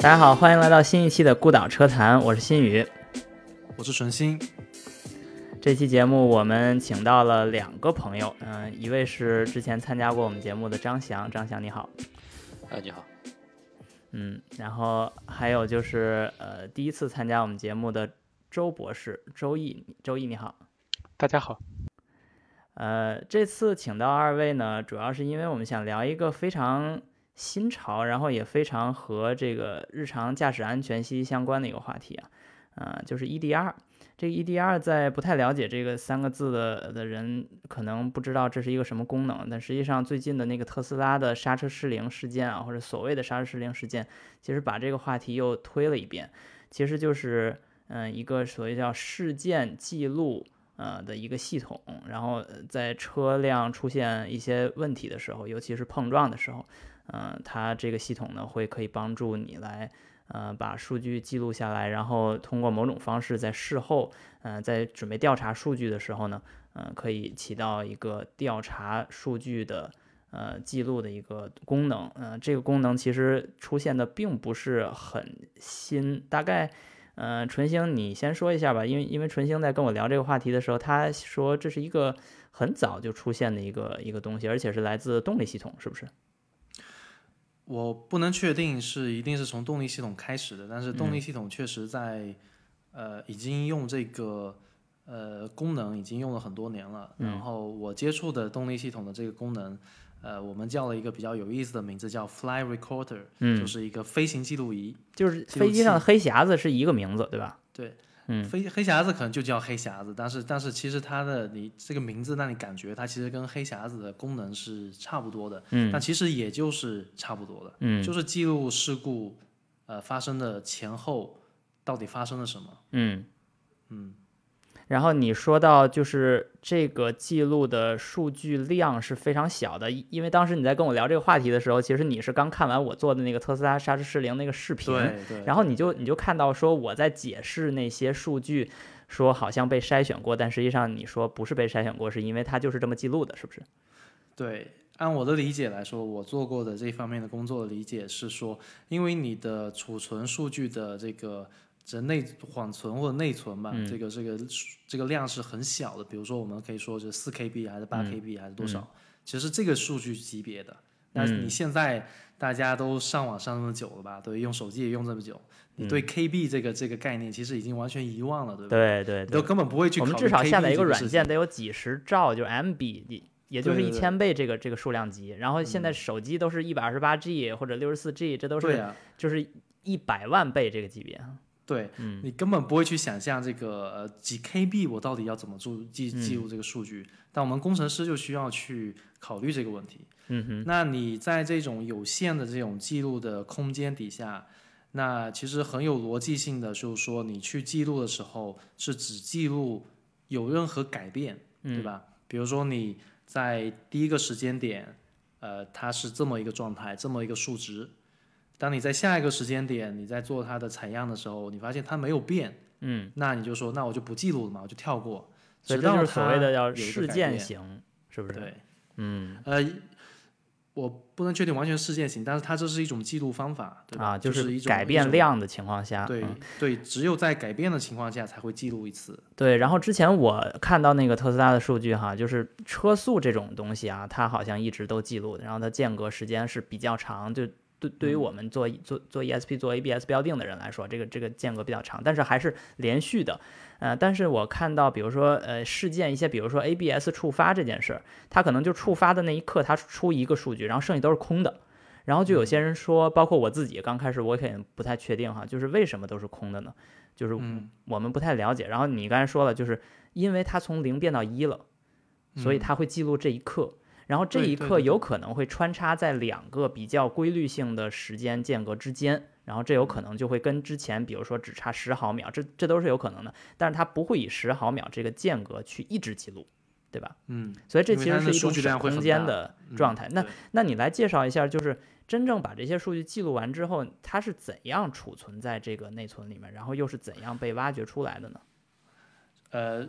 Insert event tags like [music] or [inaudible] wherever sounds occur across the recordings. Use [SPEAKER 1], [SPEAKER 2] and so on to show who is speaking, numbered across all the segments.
[SPEAKER 1] 大家好，欢迎来到新一期的孤岛车谈，我是新宇，
[SPEAKER 2] 我是纯心。
[SPEAKER 1] 这期节目我们请到了两个朋友，嗯，一位是之前参加过我们节目的张翔，张翔你好。
[SPEAKER 3] 哎，你好。
[SPEAKER 1] 嗯，然后还有就是呃，第一次参加我们节目的周博士，周毅，周毅你好。
[SPEAKER 4] 大家好。
[SPEAKER 1] 呃，这次请到二位呢，主要是因为我们想聊一个非常。新潮，然后也非常和这个日常驾驶安全息息相关的一个话题啊，呃，就是 EDR。这个 EDR 在不太了解这个三个字的的人，可能不知道这是一个什么功能。但实际上，最近的那个特斯拉的刹车失灵事件啊，或者所谓的刹车失灵事件，其实把这个话题又推了一遍。其实就是，嗯，一个所谓叫事件记录呃的一个系统。然后在车辆出现一些问题的时候，尤其是碰撞的时候。嗯，它这个系统呢，会可以帮助你来，呃，把数据记录下来，然后通过某种方式在事后，嗯，在准备调查数据的时候呢，嗯，可以起到一个调查数据的，呃，记录的一个功能。嗯，这个功能其实出现的并不是很新，大概，嗯，纯星你先说一下吧，因为因为纯星在跟我聊这个话题的时候，他说这是一个很早就出现的一个一个东西，而且是来自动力系统，是不是？
[SPEAKER 2] 我不能确定是一定是从动力系统开始的，但是动力系统确实在，呃，已经用这个呃功能已经用了很多年了。然后我接触的动力系统的这个功能，呃，我们叫了一个比较有意思的名字，叫 Fly Recorder，嗯。就是一个飞行记录仪。
[SPEAKER 1] 就是飞机上的黑匣子是一个名字，对吧？
[SPEAKER 2] 对。嗯，飞黑匣子可能就叫黑匣子，但是但是其实它的你这个名字让你感觉它其实跟黑匣子的功能是差不多的，嗯，但其实也就是差不多的，嗯，就是记录事故，呃发生的前后到底发生了什么，
[SPEAKER 1] 嗯。嗯。然后你说到就是这个记录的数据量是非常小的，因为当时你在跟我聊这个话题的时候，其实你是刚看完我做的那个特斯拉刹车失灵那个视频。然后你就你就看到说我在解释那些数据，说好像被筛选过，但实际上你说不是被筛选过，是因为它就是这么记录的，是不是？
[SPEAKER 2] 对，按我的理解来说，我做过的这方面的工作的理解是说，因为你的储存数据的这个。这内缓存或者内存吧，这个这个这个量是很小的。比如说，我们可以说是四 KB 还是八 KB 还是多少？其实这个数据级别的。那你现在大家都上网上那么久了吧？对，用手机也用这么久，你对 KB 这个这个概念其实已经完全遗忘了，对吧？
[SPEAKER 1] 对对，
[SPEAKER 2] 都根本不会去。
[SPEAKER 1] 我们至少下载一个软件得有几十兆，就是 MB，也就是一千倍这个这个数量级。然后现在手机都是一百二十八 G 或者六十四 G，这都是就是一百万倍这个级别。
[SPEAKER 2] 对，你根本不会去想象这个呃几 KB 我到底要怎么注记记录这个数据，但我们工程师就需要去考虑这个问题。
[SPEAKER 1] 嗯哼，
[SPEAKER 2] 那你在这种有限的这种记录的空间底下，那其实很有逻辑性的，就是说你去记录的时候是只记录有任何改变，对吧？比如说你在第一个时间点，呃，它是这么一个状态，这么一个数值。当你在下一个时间点，你在做它的采样的时候，你发现它没有变，
[SPEAKER 1] 嗯，
[SPEAKER 2] 那你就说，那我就不记录了嘛，我就跳过。所以
[SPEAKER 1] 这就是所谓的叫事件型，是不是？
[SPEAKER 2] 对，
[SPEAKER 1] 嗯，
[SPEAKER 2] 呃，我不能确定完全事件型，但是它这是一种记录方法，对吧？
[SPEAKER 1] 啊，就
[SPEAKER 2] 是一种
[SPEAKER 1] 改变量的情况下，
[SPEAKER 2] 对对，只有在改变的情况下才会记录一次。
[SPEAKER 1] 对，然后之前我看到那个特斯拉的数据哈，就是车速这种东西啊，它好像一直都记录的，然后它间隔时间是比较长，就。对，对于我们做做做 ESP 做 ABS 标定的人来说，这个这个间隔比较长，但是还是连续的。呃，但是我看到，比如说呃事件一些，比如说 ABS 触发这件事儿，它可能就触发的那一刻，它出一个数据，然后剩下都是空的。然后就有些人说，包括我自己，刚开始我也不太确定哈，就是为什么都是空的呢？就是我们不太了解。然后你刚才说了，就是因为它从零变到一了，所以它会记录这一刻。然后这一刻有可能会穿插在两个比较规律性的时间间隔之间，然后这有可能就会跟之前，比如说只差十毫秒，这这都是有可能的。但是它不会以十毫秒这个间隔去一直记录，对吧？
[SPEAKER 2] 嗯，
[SPEAKER 1] 所以这其实是一种
[SPEAKER 2] 省
[SPEAKER 1] 空间的状态。那那你来介绍一下，就是真正把这些数据记录完之后，它是怎样储存在这个内存里面，然后又是怎样被挖掘出来的呢？
[SPEAKER 2] 呃。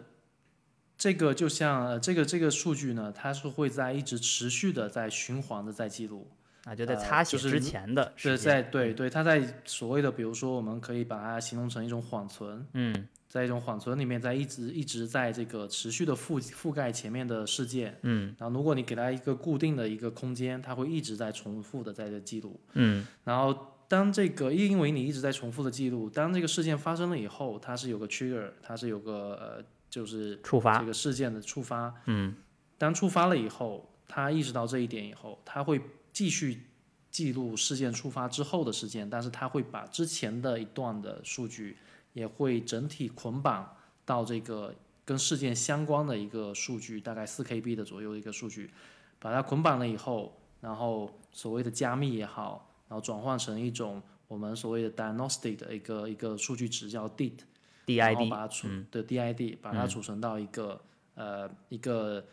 [SPEAKER 2] 这个就像呃这个这个数据呢，它是会在一直持续的在循环的在记录。
[SPEAKER 1] 啊，就在
[SPEAKER 2] 呃
[SPEAKER 1] 擦写
[SPEAKER 2] 就是
[SPEAKER 1] 之前的
[SPEAKER 2] 是在对对，它在所谓的，比如说我们可以把它形容成一种缓存，
[SPEAKER 1] 嗯
[SPEAKER 2] 在一种缓存里面，在一直一直在这个持续的覆覆盖前面的事件。
[SPEAKER 1] 嗯
[SPEAKER 2] 然后如果你给它一个固定的一个空间，它会一直在重复的在这记录。
[SPEAKER 1] 嗯
[SPEAKER 2] 然后当这个因为你一直在重复的记录，当这个事件发生了以后，它是有个 trigger，它是有个呃就是
[SPEAKER 1] 触发
[SPEAKER 2] 这，个事件的触发。
[SPEAKER 1] 嗯
[SPEAKER 2] 当触发了以后，他意识到这一点以后，他会继续记录事件触发之后的事件，但是他会把之前的一段的数据也会整体捆绑到这个跟事件相关的一个数据，大概四 KB 的左右的一个数据，把它捆绑了以后，然后所谓的加密也好，然后转换成一种我们所谓的 diagnostic 的一个一个数据值叫 DIT。然后
[SPEAKER 1] DID，
[SPEAKER 2] 把它储的 DID 把它储存到一个、呃一个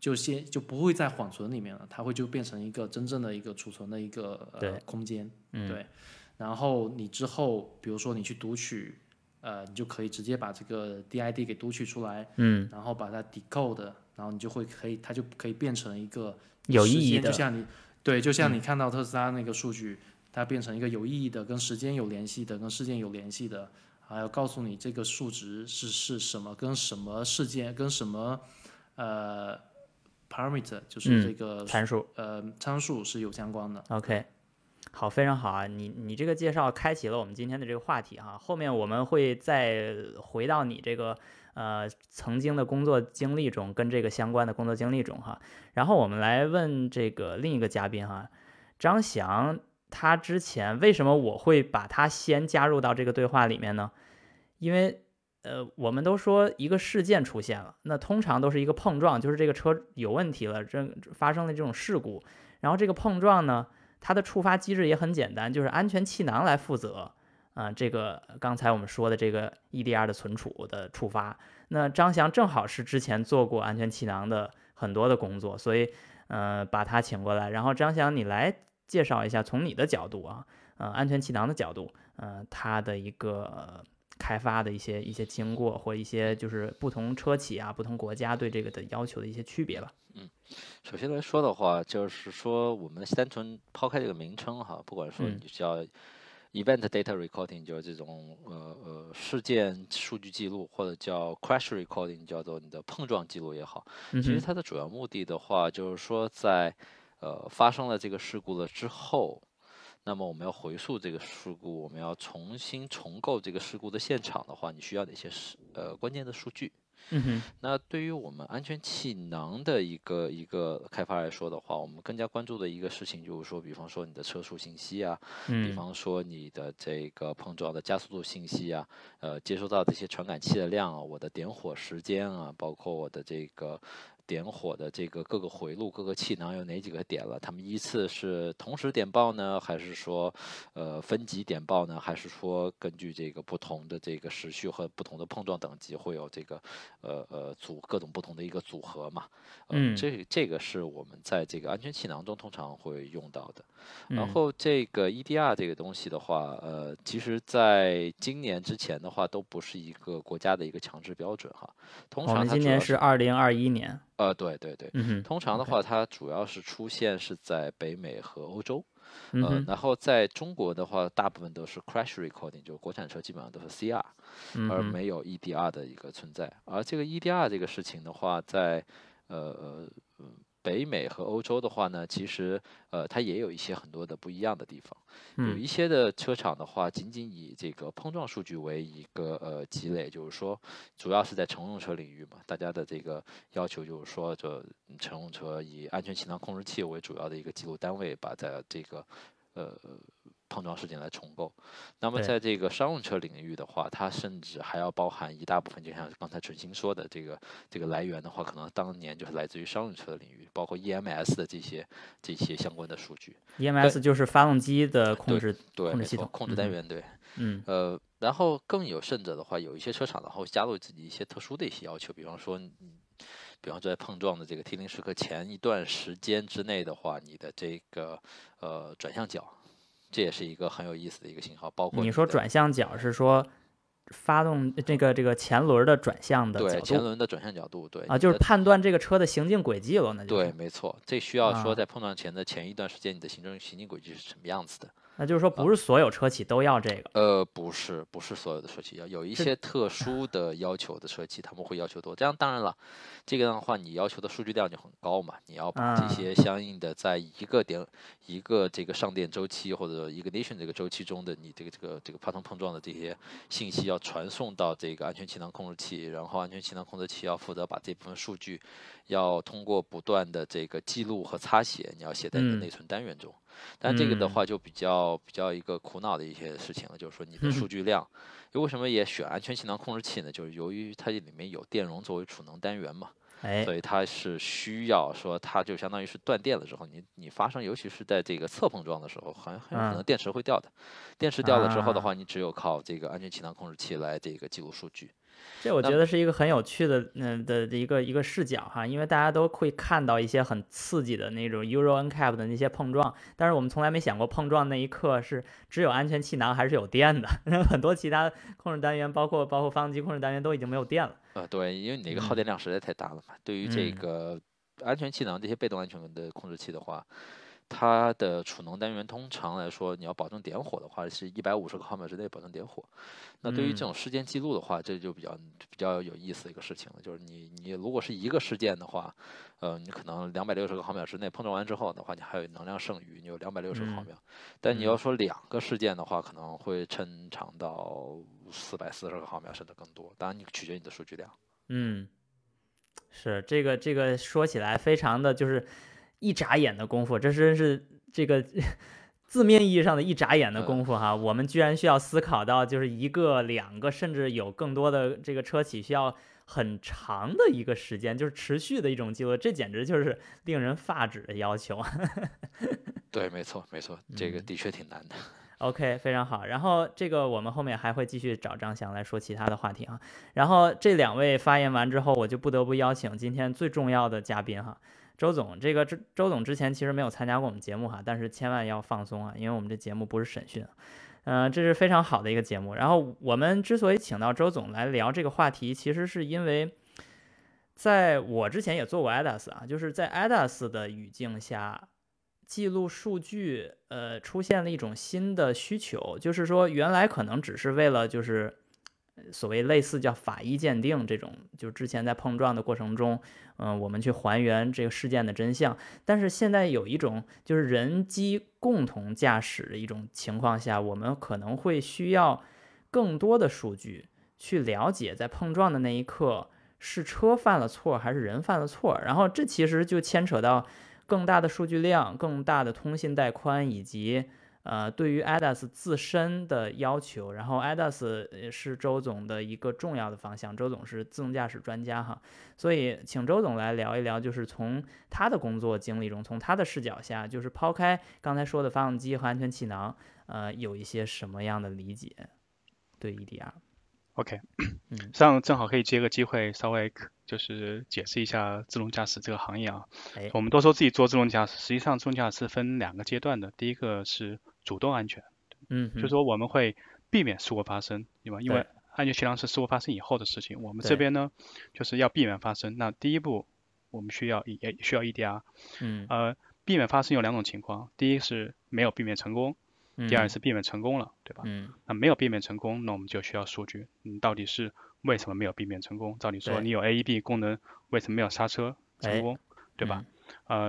[SPEAKER 2] 就先就不会在缓存里面了，它会就变成一个真正的一个储存的一个呃空间，对。然后你之后比如说你去读取，呃，你就可以直接把这个 DID 给读取出来，
[SPEAKER 1] 嗯，
[SPEAKER 2] 然后把它 decode，然后你就会可以它就可以变成一个
[SPEAKER 1] 有意义的，
[SPEAKER 2] 就像你对，就像你看到特斯拉那个数据，它变成一个有意义的、跟时间有联系的、跟事件有联系的，还要告诉你这个数值是是什么，跟什么事件、跟什么呃 parameter，就是这个、
[SPEAKER 1] 参数。
[SPEAKER 2] 呃参数是有相关的。
[SPEAKER 1] OK，好，非常好啊！你你这个介绍开启了我们今天的这个话题哈，后面我们会再回到你这个呃曾经的工作经历中，跟这个相关的工作经历中哈。然后我们来问这个另一个嘉宾哈，张翔，他之前为什么我会把他先加入到这个对话里面呢？因为呃，我们都说一个事件出现了，那通常都是一个碰撞，就是这个车有问题了，这发生了这种事故，然后这个碰撞呢，它的触发机制也很简单，就是安全气囊来负责啊、这个刚才我们说的这个 EDR 的存储的触发。那张翔正好是之前做过安全气囊的很多的工作，所以呃把他请过来。然后张翔，你来介绍一下从你的角度啊，呃安全气囊的角度，呃它的一个。开发的一些一些经过或一些就是不同车企啊、不同国家对这个的要求的一些区别吧。
[SPEAKER 3] 嗯首先来说的话，就是说我们单纯抛开这个名称哈，不管说
[SPEAKER 1] 嗯
[SPEAKER 3] 你叫 event data recording，就是这种呃呃事件数据记录，或者叫 crash recording，叫做你的碰撞记录也好，其实它的主要目的的话，就是说在呃发生了这个事故了之后，那么我们要回溯这个事故，我们要重新重构这个事故的现场的话，你需要哪些是呃关键的数据？
[SPEAKER 1] 嗯哼，
[SPEAKER 3] 那对于我们安全气囊的一个一个开发来说的话，我们更加关注的一个事情就是说，比方说你的车速信息啊，比
[SPEAKER 1] 嗯
[SPEAKER 3] 方说你的这个碰撞的加速度信息啊，呃，接收到这些传感器的量啊，我的点火时间啊，包括我的这个点火的这个各个回路、各个气囊有哪几个点了，他们依次是同时点爆呢，还是说呃分级点爆呢？还是说根据这个不同的这个时序和不同的碰撞等级会有这个呃呃组各种不同的一个组合嘛？呃、
[SPEAKER 1] 嗯
[SPEAKER 3] 这这个是我们在这个安全气囊中通常会用到的。
[SPEAKER 1] 嗯
[SPEAKER 3] 然后这个 EDR 这个东西的话，呃，其实在今年之前的话，都不是一个国家的一个强制标准哈。通常它主要
[SPEAKER 1] 年是二零二一年，
[SPEAKER 3] 呃，对对对，
[SPEAKER 1] 嗯，
[SPEAKER 3] 通常的话，它主要是出现是在北美和欧洲。呃
[SPEAKER 1] 嗯哼，，
[SPEAKER 3] 然后在中国的话，大部分都是 crash recording，就国产车基本上都是 CR，而没有 EDR 的一个存在。而这个 EDR 这个事情的话，在呃呃呃北美和欧洲的话呢，其实呃它也有一些很多的不一样的地方。有
[SPEAKER 1] 嗯
[SPEAKER 3] 一些的车厂的话，仅仅以这个碰撞数据为一个呃积累，就是说主要是在乘用车领域嘛，大家的这个要求就是说，这嗯乘用车以安全气囊控制器为主要的一个记录单位，把在这个呃碰撞事件来重构。那么在这个商用车领域的话，它甚至还要包含一大部分，就像刚才准星说的，这个这个来源的话，可能当年就是来自于商用车的领域，包括 EMS 的这些这些相关的数据。
[SPEAKER 1] EMS 就是发动机的控制，
[SPEAKER 3] 对，
[SPEAKER 1] 控制系统
[SPEAKER 3] 控制单元对。
[SPEAKER 1] 嗯
[SPEAKER 3] 呃，然后更有甚者的话，有一些车厂然后加入自己一些特殊的一些要求，比方说，嗯，比方说在碰撞的这个 T 零时刻前一段时间之内的话，你的这个呃转向角，这也是一个很有意思的一个信号，包括
[SPEAKER 1] 你说转向角是说发动这个这个前轮的转向的
[SPEAKER 3] 对前轮的转向角度，对
[SPEAKER 1] 啊，就是判断这个车的行进轨迹了，那
[SPEAKER 3] 对，没错，这需要说在碰撞前的前一段时间，你的行政行进轨迹是什么样子的。
[SPEAKER 1] 那就是说，不是所有车企都要这个。
[SPEAKER 3] 呃，不是，不是所有的车企要，有一些特殊的要求的车企，他们会要求多。这样当然了，这个的话，你要求的数据量就很高嘛。你要把这些相应的，在一个点、一个这个上电周期或者一个 nation 这个周期中的，你这个这个这个发生碰撞的这些信息要传送到这个安全气囊控制器，然后安全气囊控制器要负责把这部分数据，要通过不断的这个记录和擦写，你要写在你的内存单元中。但这个的话就比较比较一个苦恼的一些事情了，就是说你的数据量，为什么也选安全气囊控制器呢？就是由于它里面有电容作为储能单元嘛，
[SPEAKER 1] 哎，
[SPEAKER 3] 所以它是需要说它就相当于是断电了之后，你你发生尤其是在这个侧碰撞的时候，很很有可能电池会掉的，电池掉了之后的话，你只有靠这个安全气囊控制器来这个记录数据。
[SPEAKER 1] 这我觉得是一个很有趣的，嗯的一个一个视角哈，因为大家都会看到一些很刺激的那种 Euro NCAP 的那些碰撞，但是我们从来没想过碰撞那一刻是只有安全气囊还是有电的，[laughs] 很多其他控制单元，包括包括发动机控制单元都已经没有电了。
[SPEAKER 3] 呃，对，因为你那个耗电量实在太大了嘛。对于这个安全气囊这些被动安全的控制器的话。它的储能单元通常来说，你要保证点火的话，是一百五十个毫秒之内保证点火。那对于这种事件记录的话，这就比较比较有意思的一个事情了。就是你你如果是一个事件的话，呃，你可能两百六十个毫秒之内碰撞完之后的话，你还有能量剩余，你有两百六十个毫秒。但你要说两个事件的话，可能会抻长到四百四十个毫秒甚至更多。当然，你取决你的数据量。
[SPEAKER 1] 嗯，是这个这个说起来非常的就是。一眨眼的功夫，这真是这个 [laughs] 字面意义上的一眨眼的功夫哈。我们居然需要思考到，就是一个、两个，甚至有更多的这个车企需要很长的一个时间，就是持续的一种记录，这简直就是令人发指的要求。[laughs]
[SPEAKER 3] 对，没错，没错，这个的确挺难的。
[SPEAKER 1] OK，非常好。然后这个我们后面还会继续找张翔来说其他的话题哈。然后这两位发言完之后，我就不得不邀请今天最重要的嘉宾哈。周总，这个周周总之前其实没有参加过我们节目哈，但是千万要放松啊，因为我们这节目不是审讯，嗯，这是非常好的一个节目。然后我们之所以请到周总来聊这个话题，其实是因为在我之前也做过 ADAS 啊，就是在 ADAS 的语境下，记录数据，呃，出现了一种新的需求，就是说原来可能只是为了就是。所谓类似叫法医鉴定这种，就是之前在碰撞的过程中，嗯，我们去还原这个事件的真相。但是现在有一种就是人机共同驾驶的一种情况下，我们可能会需要更多的数据去了解在碰撞的那一刻是车犯了错还是人犯了错。然后这其实就牵扯到更大的数据量、更大的通信带宽以及。呃，对于 ADAS 自身的要求，然后 ADAS 是周总的一个重要的方向。周总是自动驾驶专家哈，所以请周总来聊一聊，就是从他的工作经历中，从他的视角下，就是抛开刚才说的发动机和安全气囊，呃，有一些什么样的理解对 EDR？OK，
[SPEAKER 4] 嗯，上正好可以借个机会，稍微就是解释一下自动驾驶这个行业啊。
[SPEAKER 1] 哎，
[SPEAKER 4] 我们都说自己做自动驾驶，实际上自动驾驶是分两个阶段的，第一个是主动安全，
[SPEAKER 1] 嗯，
[SPEAKER 4] 就说我们会避免事故发生，对吧？因为安全气囊是事故发生以后的事情，我们这边呢就是要避免发生。那第一步，我们需要也需要 EDR，
[SPEAKER 1] 嗯，
[SPEAKER 4] 呃，避免发生有两种情况，第一是没有避免成功，第二是避免成功了，对吧？
[SPEAKER 1] 嗯，
[SPEAKER 4] 那没有避免成功，那我们就需要数据，你，到底是为什么没有避免成功？照理说你有 AEB 功能，为什么没有刹车成功，对吧？嗯，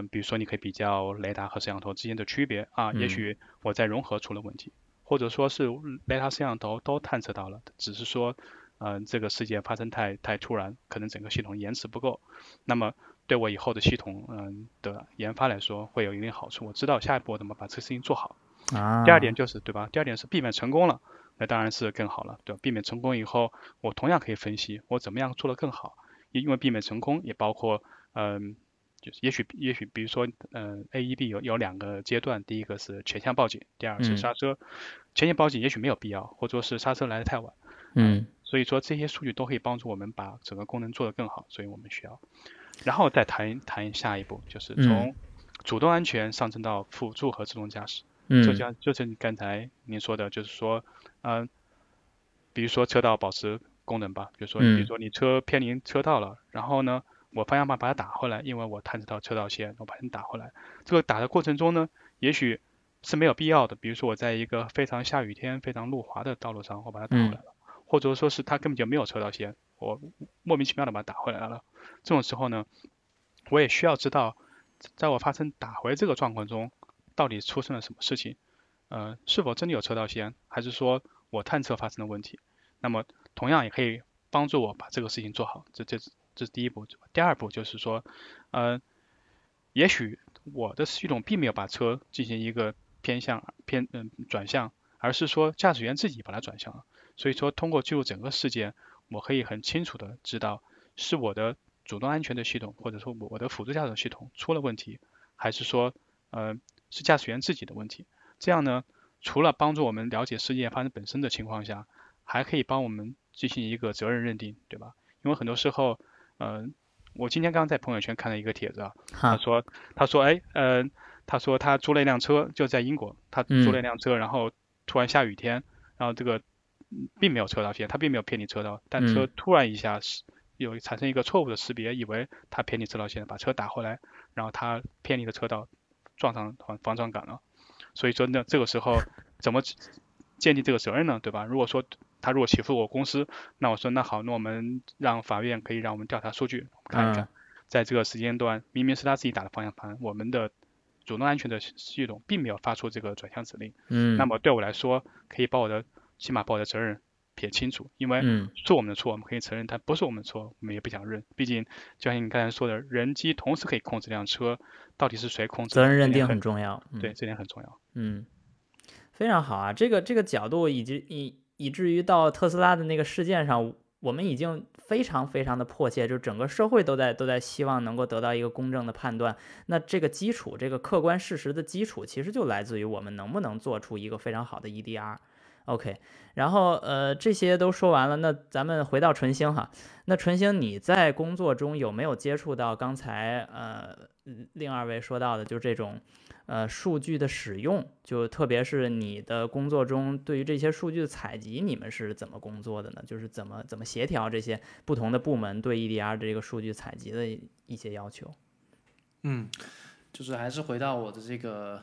[SPEAKER 4] 比如说你可以比较雷达和摄像头之间的区别啊，也许我在融合出了问题，或者说是雷达、摄像头都探测到了，只是说，嗯，这个事件发生太太突然，可能整个系统延迟不够，那么对我以后的系统嗯的研发来说会有一定好处，我知道下一步我怎么把这个事情做好。
[SPEAKER 1] 啊。
[SPEAKER 4] 第二点就是对吧？第二点是避免成功了，那当然是更好了，对吧？避免成功以后，我同样可以分析我怎么样做得更好，因为避免成功也包括嗯。就是也许也许比如说，嗯，AEB 有有两个阶段，第一个是前向报警，第二是刹车。前向报警也许没有必要，或者说是刹车来的太晚。
[SPEAKER 1] 嗯。
[SPEAKER 4] 所以说这些数据都可以帮助我们把整个功能做得更好，所以我们需要。然后再谈谈下一步，就是从主动安全上升到辅助和自动驾驶。
[SPEAKER 1] 嗯。
[SPEAKER 4] 就像就是刚才您说的，就是说，嗯，比如说车道保持功能吧，比如说比如说你车偏离车道了，然后呢，我方向盘把它打回来，因为我探测到车道线，我把它打回来。这个打的过程中呢，也许是没有必要的，比如说我在一个非常下雨天、非常路滑的道路上，我把它打回来了，或者说是它根本就没有车道线，我莫名其妙的把它打回来了。这种时候呢，我也需要知道，在我发生打回这个状况中，到底出生了什么事情，呃，是否真的有车道线，还是说我探测发生了问题？那么同样也可以帮助我把这个事情做好，这这这是第一步。第二步就是说，呃，也许我的系统并没有把车进行一个偏向偏嗯转向，而是说驾驶员自己把它转向了。所以说通过记录整个事件，我可以很清楚的知道是我的主动安全的系统，或者说我的辅助驾驶系统出了问题，还是说呃是驾驶员自己的问题。这样呢，除了帮助我们了解事件发生本身的情况下，还可以帮我们进行一个责任认定，对吧？因为很多时候，嗯，我今天刚刚在朋友圈看了一个帖子啊，他说，他说，哎，嗯，他说他租了一辆车，就在英国，他租了一辆车，然后突然下雨天，然后这个并没有车道线，他并没有偏离车道，但车突然一下是有产生一个错误的识别，以为他偏离车道线，把车打回来，然后他偏离的车道，撞上防防撞杆了。所以说呢，这个时候怎么建立这个责任呢？对吧？如果说他如果起诉我公司，那我说那好，那我们让法院可以让我们调查数据看一看，在这个时间段，明明是他自己打的方向盘，我们的主动安全的系统并没有发出这个转向指令。
[SPEAKER 1] 嗯。
[SPEAKER 4] 那么对我来说，可以把我的起码把我的责任撇清楚，因为是我们的错，我们可以承认，但不是我们的错，我们也不想认。毕竟就像你刚才说的，人机同时可以控制辆车，到底是谁控制？
[SPEAKER 1] 责任认定很重要。
[SPEAKER 4] 对，这点很重要。
[SPEAKER 1] 嗯，非常好啊，这个这个角度以及以。以至于到特斯拉的那个事件上，我们已经非常非常的迫切，就整个社会都在都在希望能够得到一个公正的判断。那这个基础，这个客观事实的基础，其实就来自于我们能不能做出一个非常好的 EDR。OK，然后呃这些都说完了，那咱们回到纯星哈。那纯星你在工作中有没有接触到刚才呃另二位说到的，就这种？呃，数据的使用，就特别是你的工作中，对于这些数据的采集，你们是怎么工作的呢？就是怎么怎么协调这些不同的部门对 EDR 这个数据采集的一些要求？
[SPEAKER 2] 嗯，就是还是回到我的这个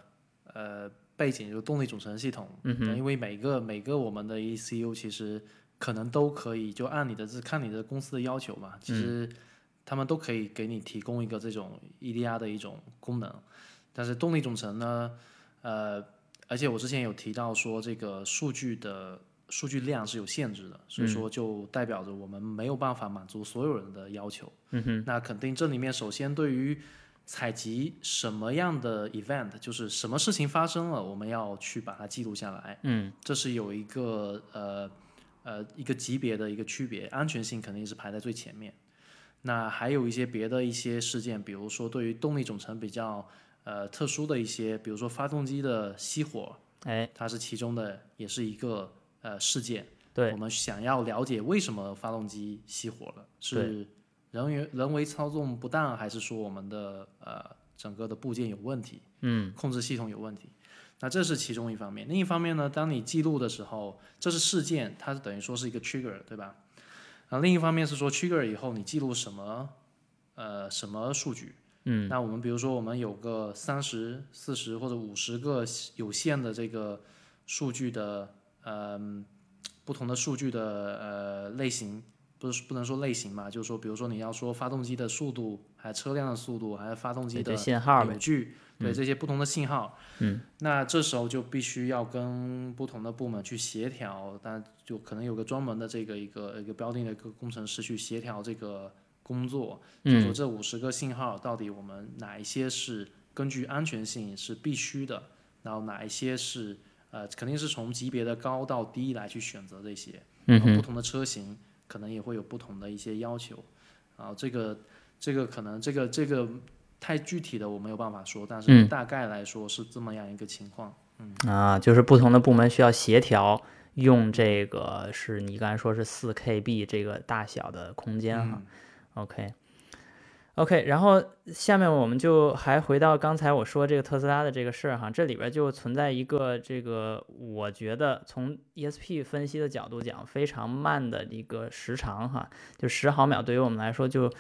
[SPEAKER 2] 呃背景，就是动力总成系统。嗯哼。因为每个每个我们的 ECU 其实可能都可以，就按你的这看你的公司的要求嘛，其实他们都可以给你提供一个这种 EDR 的一种功能。但是动力总成呢，呃，而且我之前有提到说这个数据的数据量是有限制的，所以说就代表着我们没有办法满足所有人的要求。
[SPEAKER 1] 嗯哼。
[SPEAKER 2] 那肯定这里面首先对于采集什么样的 event，就是什么事情发生了，我们要去把它记录下来。
[SPEAKER 1] 嗯。
[SPEAKER 2] 这是有一个呃呃一个级别的一个区别，安全性肯定是排在最前面。那还有一些别的一些事件，比如说对于动力总成比较。呃，特殊的一些，比如说发动机的熄火，
[SPEAKER 1] 哎，
[SPEAKER 2] 它是其中的，也是一个呃事件。
[SPEAKER 1] 对，
[SPEAKER 2] 我们想要了解为什么发动机熄火了，是人员人为操纵不当，还是说我们的呃整个的部件有问题？
[SPEAKER 1] 嗯，
[SPEAKER 2] 控制系统有问题。那这是其中一方面。另一方面呢，当你记录的时候，这是事件，它是等于说是一个 trigger，对吧？然后另一方面是说 trigger 以后你记录什么呃什么数据？
[SPEAKER 1] 嗯，
[SPEAKER 2] 那我们比如说，我们有个三十四十或者五十个有限的这个数据的，呃，不同的数据的呃类型，不是不能说类型嘛，就是说，比如说你要说发动机的速度，还有车辆的速度，还有发动机的扭矩，对这些不同的信号，
[SPEAKER 1] 嗯，
[SPEAKER 2] 那这时候就必须要跟不同的部门去协调，但就可能有个专门的这个一个一个标定的一个工程师去协调这个。工作，就说这五十个信号到底我们哪一些是根据安全性是必须的，然后哪一些是呃肯定是从级别的高到低来去选择这些，然后不同的车型可能也会有不同的一些要求，啊这个这个可能这个这个太具体的我没有办法说，但是大概来说是这么样一个情况，嗯。
[SPEAKER 1] 啊，就是不同的部门需要协调用这个是你刚才说是四 KB 这个大小的空间哈。OK，OK，然后下面我们就还回到刚才我说这个特斯拉的这个事儿哈，这里边就存在一个这个我觉得从 ESP 分析的角度讲非常慢的一个时长哈，就十毫秒对于我们来说就，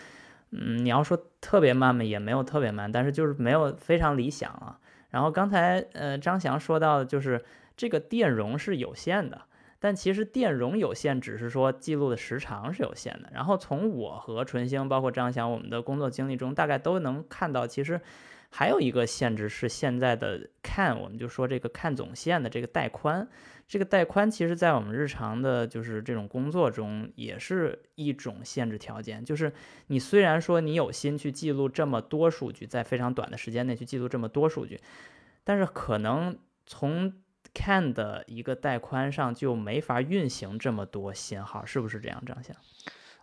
[SPEAKER 1] 嗯，你要说特别慢嘛也没有特别慢，但是就是没有非常理想啊。然后刚才呃张翔说到的就是这个电容是有限的。但其实电容有限，只是说记录的时长是有限的。然后从我和纯星，包括张翔，我们的工作经历中，大概都能看到，其实还有一个限制是现在的看，我们就说这个看总线的这个带宽，这个带宽其实在我们日常的，就是这种工作中，也是一种限制条件。就是你虽然说你有心去记录这么多数据，在非常短的时间内去记录这么多数据，但是可能从 CAN 的一个带宽上就没法运行这么多信号，是不是这样，张翔？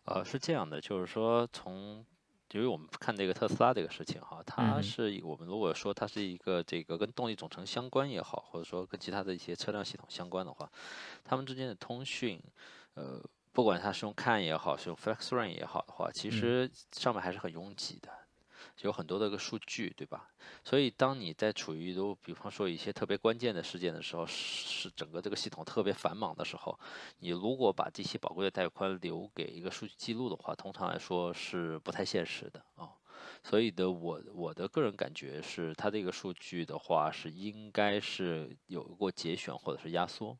[SPEAKER 3] 呃，是这样的，就是说从，由于我们看这个特斯拉这个事情哈，它是我们如果说它是一个这个跟动力总成相关也好，或者说跟其他的一些车辆系统相关的话，它们之间的通讯，呃，不管它是用 CAN 也好，是用 FlexRAN 也好的话，其实上面还是很拥挤的。有很多的个数据，对吧？所以当你在处于都，比方说一些特别关键的事件的时候，是整个这个系统特别繁忙的时候，你如果把这些宝贵的带宽留给一个数据记录的话，通常来说是不太现实的啊。所以的，我我的个人感觉是，它这个数据的话是应该是有过节选或者是压缩。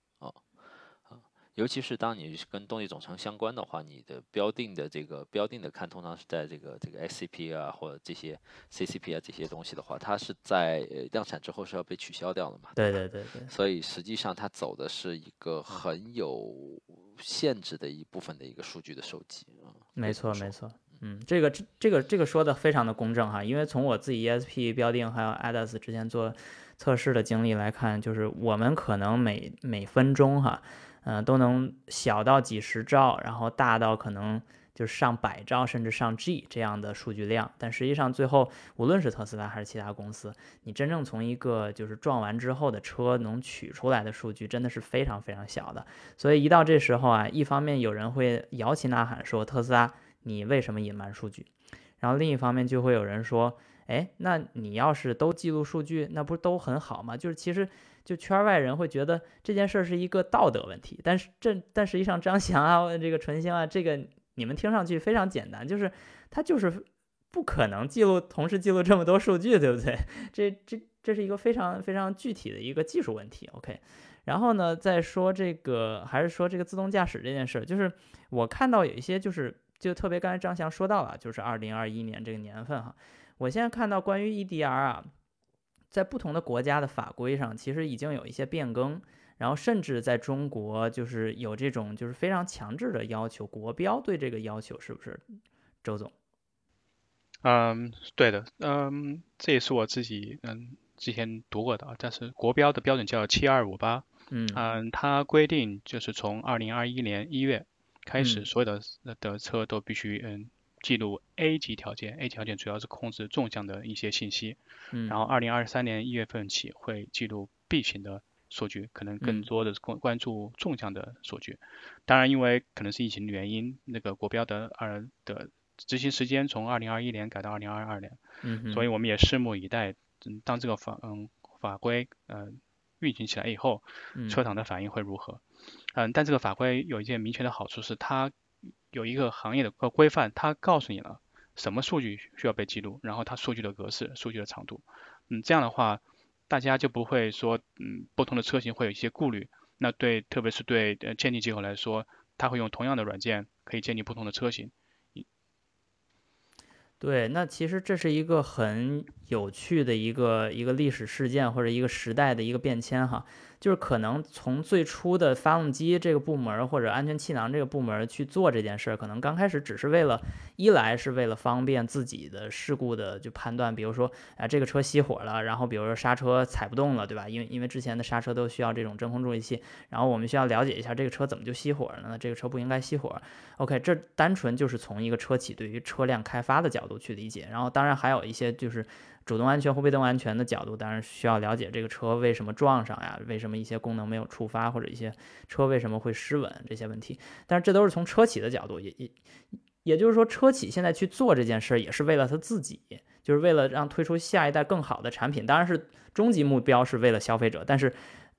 [SPEAKER 3] 尤其是当你跟动力总成相关的话，你的标定的这个标定的看，通常是在这个这个 SCP 啊或者这些 CCP 啊这些东西的话，它是在量产之后是要被取消掉的嘛？
[SPEAKER 1] 对对对对。
[SPEAKER 3] 所以实际上它走的是一个很有限制的一部分的一个数据的收集啊。
[SPEAKER 1] 没错没错，嗯，这个这个这个说的非常的公正哈，因为从我自己 ESP 标定还有 ADAS 之前做测试的经历来看，就是我们可能每每分钟哈。嗯，都能小到几十兆，然后大到可能就是上百兆，甚至上 G 这样的数据量。但实际上，最后无论是特斯拉还是其他公司，你真正从一个就是撞完之后的车能取出来的数据，真的是非常非常小的。所以一到这时候啊，一方面有人会摇旗呐喊说特斯拉你为什么隐瞒数据，然后另一方面就会有人说，哎，那你要是都记录数据，那不是都很好吗？就是其实。就圈外人会觉得这件事是一个道德问题，但是这但实际上张翔啊，这个纯星啊，这个你们听上去非常简单，就是他就是不可能记录同时记录这么多数据，对不对？这这这是一个非常非常具体的一个技术问题。OK，然后呢，再说这个还是说这个自动驾驶这件事，就是我看到有一些就是就特别刚才张翔说到了，就是二零二一年这个年份哈，我现在看到关于 EDR 啊。在不同的国家的法规上，其实已经有一些变更，然后甚至在中国，就是有这种就是非常强制的要求，国标对这个要求是不是？周总？
[SPEAKER 4] 嗯，对的，嗯，这也是我自己嗯之前读过的，但是国标的标准叫七二五八，嗯嗯，它规定就是从二零二一年一月开始，所有的的车都必须嗯。记录 A 级条件，A 条件主要是控制纵向的一些信息，嗯，然后二零二三年一月份起会记录 B 型的数据，可能更多的关关注纵向的数据。当然，因为可能是疫情的原因，那个国标的二的执行时间从二零二一年改到二零二二年，嗯，所以我们也拭目以待，嗯，当这个法嗯法规嗯运行起来以后，车厂的反应会如何？嗯，但这个法规有一件明确的好处是它。有一个行业的个规范，它告诉你了什么数据需要被记录，然后它数据的格式、数据的长度，嗯，这样的话，大家就不会说，嗯，不同的车型会有一些顾虑。那对，特别是对呃鉴定机构来说，它会用同样的软件可以鉴定不同的车型。
[SPEAKER 1] 对，那其实这是一个很有趣的一个一个历史事件或者一个时代的一个变迁哈。就是可能从最初的发动机这个部门或者安全气囊这个部门去做这件事儿，可能刚开始只是为了，一来是为了方便自己的事故的就判断，比如说啊这个车熄火了，然后比如说刹车踩不动了，对吧？因为因为之前的刹车都需要这种真空助力器，然后我们需要了解一下这个车怎么就熄火了呢？这个车不应该熄火。OK，这单纯就是从一个车企对于车辆开发的角度去理解，然后当然还有一些就是。主动安全或被动安全的角度，当然需要了解这个车为什么撞上呀？为什么一些功能没有触发，或者一些车为什么会失稳这些问题。但是这都是从车企的角度，也也也就是说，车企现在去做这件事，也是为了他自己，就是为了让推出下一代更好的产品。当然是终极目标是为了消费者，但是，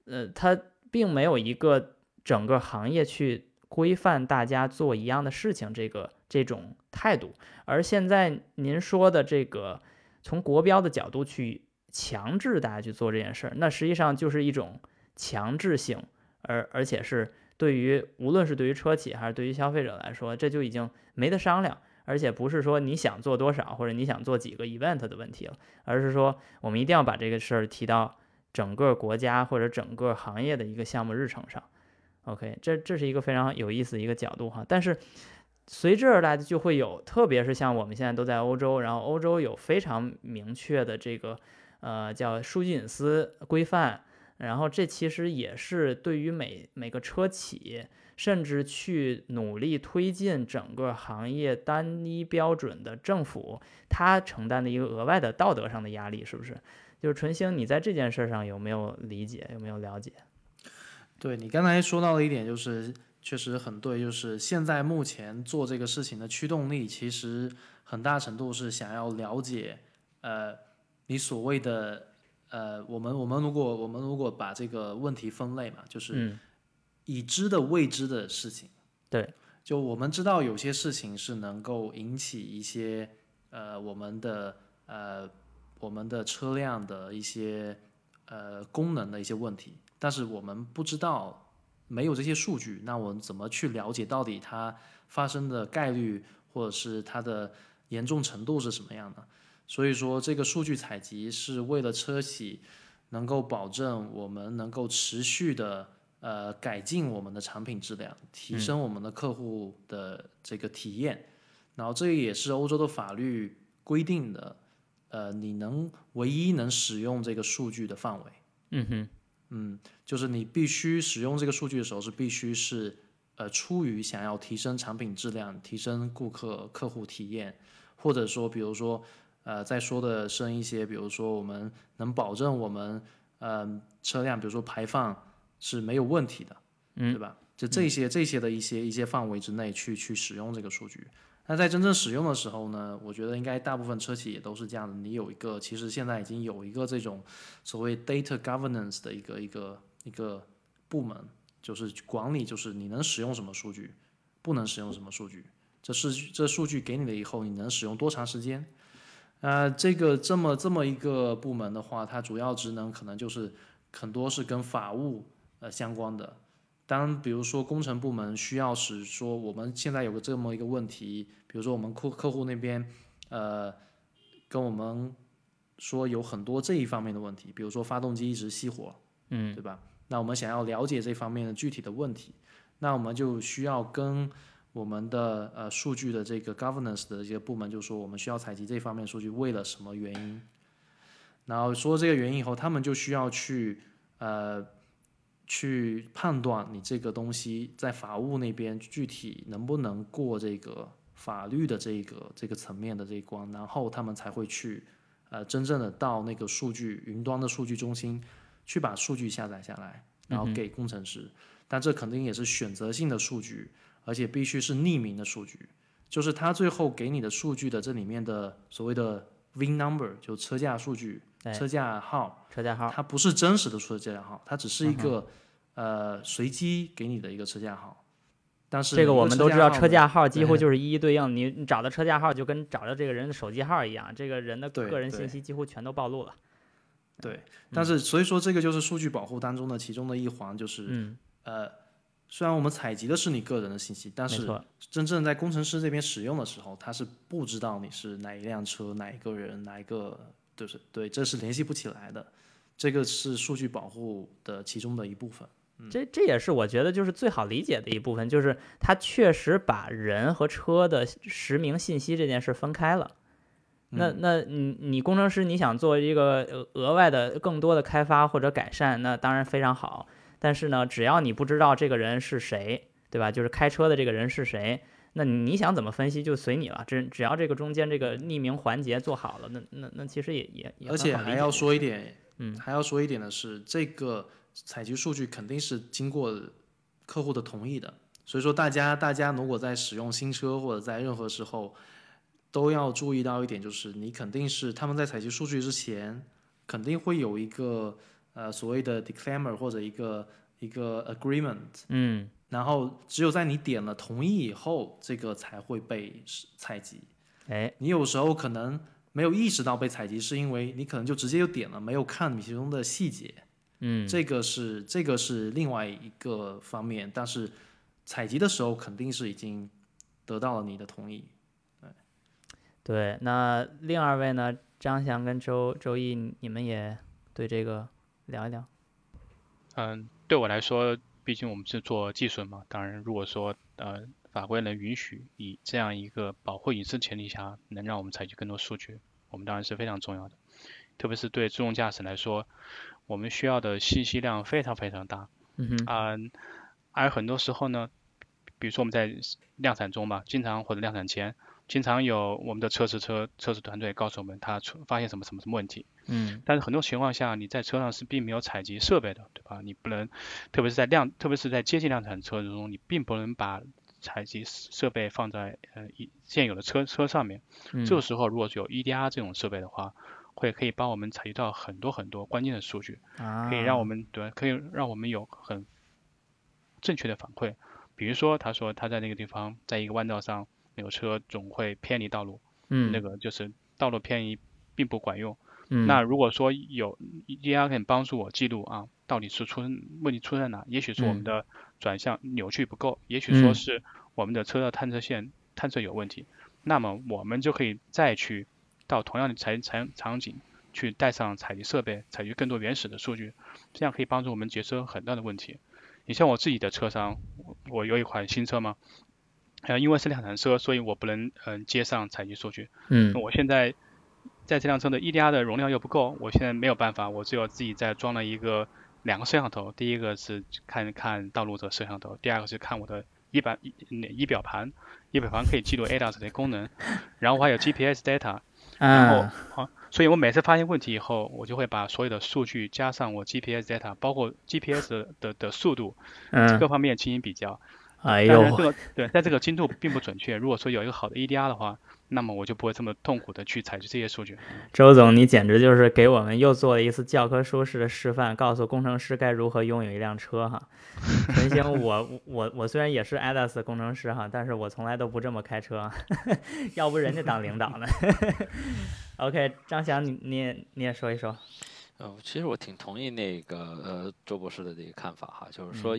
[SPEAKER 1] 呃，它并没有一个整个行业去规范大家做一样的事情这个这种态度。而现在您说的这个，从国标的角度去强制大家去做这件事儿，那实际上就是一种强制性，而而且是。对于无论是对于车企还是对于消费者来说，这就已经没得商量，而且不是说你想做多少或者你想做几个 event 的问题了，而是说我们一定要把这个事儿提到整个国家或者整个行业的一个项目日程上。OK，这这是一个非常有意思的一个角度哈。但是随之而来的就会有，特别是像我们现在都在欧洲，然后欧洲有非常明确的这个呃叫数据隐私规范。然后这其实也是对于每每个车企，甚至去努力推进整个行业单一标准的政府，他承担的一个额外的道德上的压力，是不是？就是纯星，你在这件事上有没有理解，有没有了解？
[SPEAKER 2] 对你刚才说到的一点，就是确实很对，就是现在目前做这个事情的驱动力，其实很大程度是想要了解，呃，你所谓的。呃，我们我们如果我们如果把这个问题分类嘛，就是已知的未知的事情，
[SPEAKER 1] 对，
[SPEAKER 2] 就我们知道有些事情是能够引起一些呃我们的呃我们的车辆的一些呃功能的一些问题，但是我们不知道没有这些数据，那我们怎么去了解到底它发生的概率或者是它的严重程度是什么样的？所以说，这个数据采集是为了车企能够保证我们能够持续的呃改进我们的产品质量，提升我们的客户的这个体验。然后，这也是欧洲的法律规定的，呃，你能唯一能使用这个数据的范围。
[SPEAKER 1] 嗯哼，
[SPEAKER 2] 嗯，就是你必须使用这个数据的时候，是必须是呃出于想要提升产品质量、提升顾客客户体验，或者说，比如说。呃，再说的深一些，比如说我们能保证我们呃车辆，比如说排放是没有问题的，
[SPEAKER 1] 嗯，
[SPEAKER 2] 对吧？就这些这些的一些一些范围之内去去使用这个数据。那在真正使用的时候呢，我觉得应该大部分车企也都是这样的。你有一个，其实现在已经有一个这种所谓 data governance 的一个一个一个部门，就是管理，就是你能使用什么数据，不能使用什么数据，这是这数据给你了以后，你能使用多长时间？呃，这个这么这么一个部门的话，它主要职能可能就是很多是跟法务呃相关的。当比如说工程部门需要是说我们现在有个这么一个问题，比如说我们客客户那边呃跟我们说有很多这一方面的问题，比如说发动机一直熄火，
[SPEAKER 1] 嗯，
[SPEAKER 2] 对吧？那我们想要了解这方面的具体的问题，那我们就需要跟。我们的呃数据的这个 governance 的这些部门就说我们需要采集这方面数据，为了什么原因？然后说这个原因以后，他们就需要去呃去判断你这个东西在法务那边具体能不能过这个法律的这个这个层面的这一关，然后他们才会去呃真正的到那个数据云端的数据中心去把数据下载下来，然后给工程师。但这肯定也是选择性的数据。而且必须是匿名的数据，就是他最后给你的数据的这里面的所谓的 VIN number，就车架数据、车架号、
[SPEAKER 1] 车架号，
[SPEAKER 2] 它不是真实的车架号，它只是一个呃随机给你的一个车架号。但是
[SPEAKER 1] 这个我们都知道，车架号几乎
[SPEAKER 2] 就
[SPEAKER 1] 是一一对应，你你找到车架号就跟找到这个人的手机号一样，这个人的个人信息几乎全都暴露了。
[SPEAKER 2] 对，但是所以说这个就是数据保护当中的其中的一环，就是呃。虽然我们采集的是你个人的信息，但是真正在工程师这边使用的时候，他是不知道你是哪一辆车、哪一个人、哪一个，就是对，这是联系不起来的。这个是数据保护的其中的一部分。
[SPEAKER 1] 这这也是我觉得就是最好理解的一部分，就是它确实把人和车的实名信息这件事分开了。那那你你工程师你想做一个额外的更多的开发或者改善，那当然非常好。但是呢，只要你不知道这个人是谁，对吧？就是开车的这个人是谁，那你想怎么分析就随你了。只只要这个中间这个匿名环节做好了，那那那其实也也也。
[SPEAKER 2] 而且还要说一点，
[SPEAKER 1] 嗯，
[SPEAKER 2] 还要说一点的是，这个采集数据肯定是经过客户的同意的，所以说大家大家如果在使用新车或者在任何时候，都要注意到一点，就是你肯定是他们在采集数据之前，肯定会有一个呃所谓的 disclaimer 或者一个一个 agreement，
[SPEAKER 1] 嗯，
[SPEAKER 2] 然后只有在你点了同意以后，这个才会被采集。
[SPEAKER 1] 哎，
[SPEAKER 2] 你有时候可能没有意识到被采集，是因为你可能就直接就点了，没有看其中的细节。
[SPEAKER 1] 嗯，
[SPEAKER 2] 这个是这个是另外一个方面，但是采集的时候肯定是已经得到了你的同意。对，
[SPEAKER 1] 对，那另二位呢？张翔跟周周毅，你们也对这个聊一聊。
[SPEAKER 4] 嗯，对我来说，毕竟我们是做技术嘛，当然，如果说呃法规能允许，以这样一个保护隐私前提下，能让我们采集更多数据，我们当然是非常重要的。特别是对自动驾驶来说，我们需要的信息量非常非常大。
[SPEAKER 1] 嗯哼。
[SPEAKER 4] 啊，而很多时候呢，比如说我们在量产中吧，经常或者量产前，经常有我们的测试车测试团队告诉我们他出发现什么什么什么问题。
[SPEAKER 1] 嗯。
[SPEAKER 4] 但是很多情况下，你在车上是并没有采集设备的，对吧？你不能，特别是在量，特别是在接近量产车中，你并不能把采集设备放在呃一现有的车车上面。这个时候，如果有 EDR 这种设备的话，会可以帮我们采集到很多很多关键的数据，可以让我们对，可以让我们有很正确的反馈。比如说，他说他在那个地方，在一个弯道上，那个车总会偏离道路，
[SPEAKER 1] 嗯，
[SPEAKER 4] 那个就是道路偏移并不管用。
[SPEAKER 1] 嗯，
[SPEAKER 4] 那如果说有 AI 可以帮助我记录啊，到底是出问题出在哪？也许是我们的转向扭矩不够，也许说是我们的车的探测线探测有问题，那么我们就可以再去。到同样的采采场景去带上采集设备，采集更多原始的数据，这样可以帮助我们节省很大的问题。你像我自己的车上，我有一款新车嘛，呃，因为是量产车，所以我不能嗯接上采集数据。
[SPEAKER 1] 嗯。
[SPEAKER 4] 我现在在这辆车的 EDR 的容量又不够，我现在没有办法，我只有自己再装了一个两个摄像头，第一个是看看道路的摄像头，第二个是看我的仪表仪表盘，仪表盘可以记录 ADAS 的功能，然后我还有 GPS data。[laughs] 然后好，所以我每次发现问题以后，我就会把所有的数据加上我 GPS data，包括 GPS 的的速度，各方面进行比较。
[SPEAKER 1] 哎呦，
[SPEAKER 4] 这个对，但这个精度并不准确。如果说有一个好的 EDR 的话，那么我就不会这么痛苦的去采集这些数据。
[SPEAKER 1] 周总，你简直就是给我们又做了一次教科书式的示范，告诉工程师该如何拥有一辆车哈。陈星，我我我虽然也是 ADAS 工程师哈，但是我从来都不这么开车，[laughs] 要不人家当领导呢。[laughs] OK，张翔，你你也你也说一说。
[SPEAKER 3] 嗯，其实我挺同意那个呃周博士的这个看法哈，就是说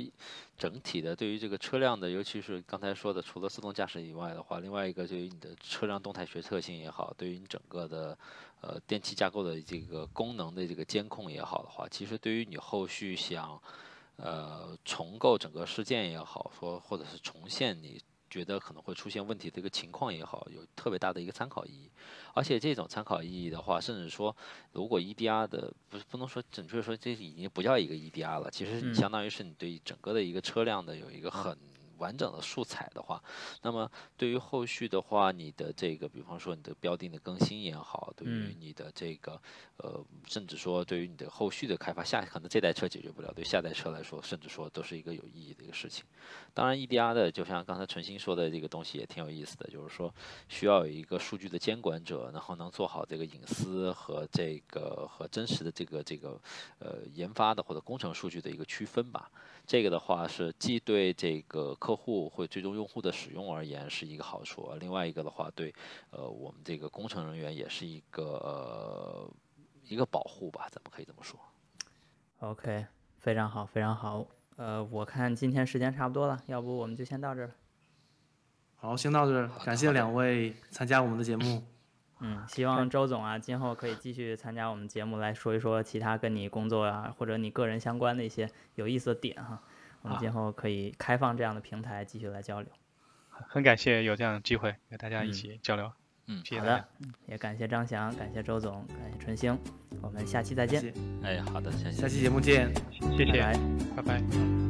[SPEAKER 3] 整体的对于这个车辆的，尤其是刚才说的，除了自动驾驶以外的话，另外一个对于你的车辆动态学特性也好，对于你整个的呃电气架构的这个功能的这个监控也好的话，其实对于你后续想呃重构整个事件也好，说或者是重现你。觉得可能会出现问题的一个情况也好，有特别大的一个参考意义。而且这种参考意义的话，甚至说，如果 EDR 的不是不能说准确说，这已经不叫一个 EDR 了，其实你相当于是你对整个的一个车辆的有一个很。完整的素材的话，那么对于后续的话，你的这个，比方说你的标定的更新也好，对于你的这个，呃，甚至说对于你的后续的开发，下可能这代车解决不了，对下代车来说，甚至说都是一个有意义的一个事情。当然，EDR 的就像刚才纯心说的这个东西也挺有意思的，就是说需要有一个数据的监管者，然后能做好这个隐私和这个和真实的这个这个呃研发的或者工程数据的一个区分吧。这个的话是既对这个客户或最终用户的使用而言是一个好处，另外一个的话对呃我们这个工程人员也是一个一个保护吧，咱们可以这么说。
[SPEAKER 1] OK，非常好，非常好。呃，我看今天时间差不多了，要不我们就先到这儿吧。
[SPEAKER 2] 好，先到这儿，感谢两位参加我们的节目。[laughs]
[SPEAKER 1] 嗯，希望周总啊，今后可以继续参加我们节目，来说一说其他跟你工作啊，或者你个人相关的一些有意思的点哈。我们今后可以开放这样的平台，继续来交流。
[SPEAKER 4] 很感谢有这样的机会跟大家一起交流。
[SPEAKER 3] 嗯，
[SPEAKER 1] 好的，也感谢张翔，感谢周总，感谢春星，我们下期再见。
[SPEAKER 3] 哎，好的，下
[SPEAKER 2] 下期节目见，
[SPEAKER 4] 谢谢，
[SPEAKER 1] 拜
[SPEAKER 4] 拜拜。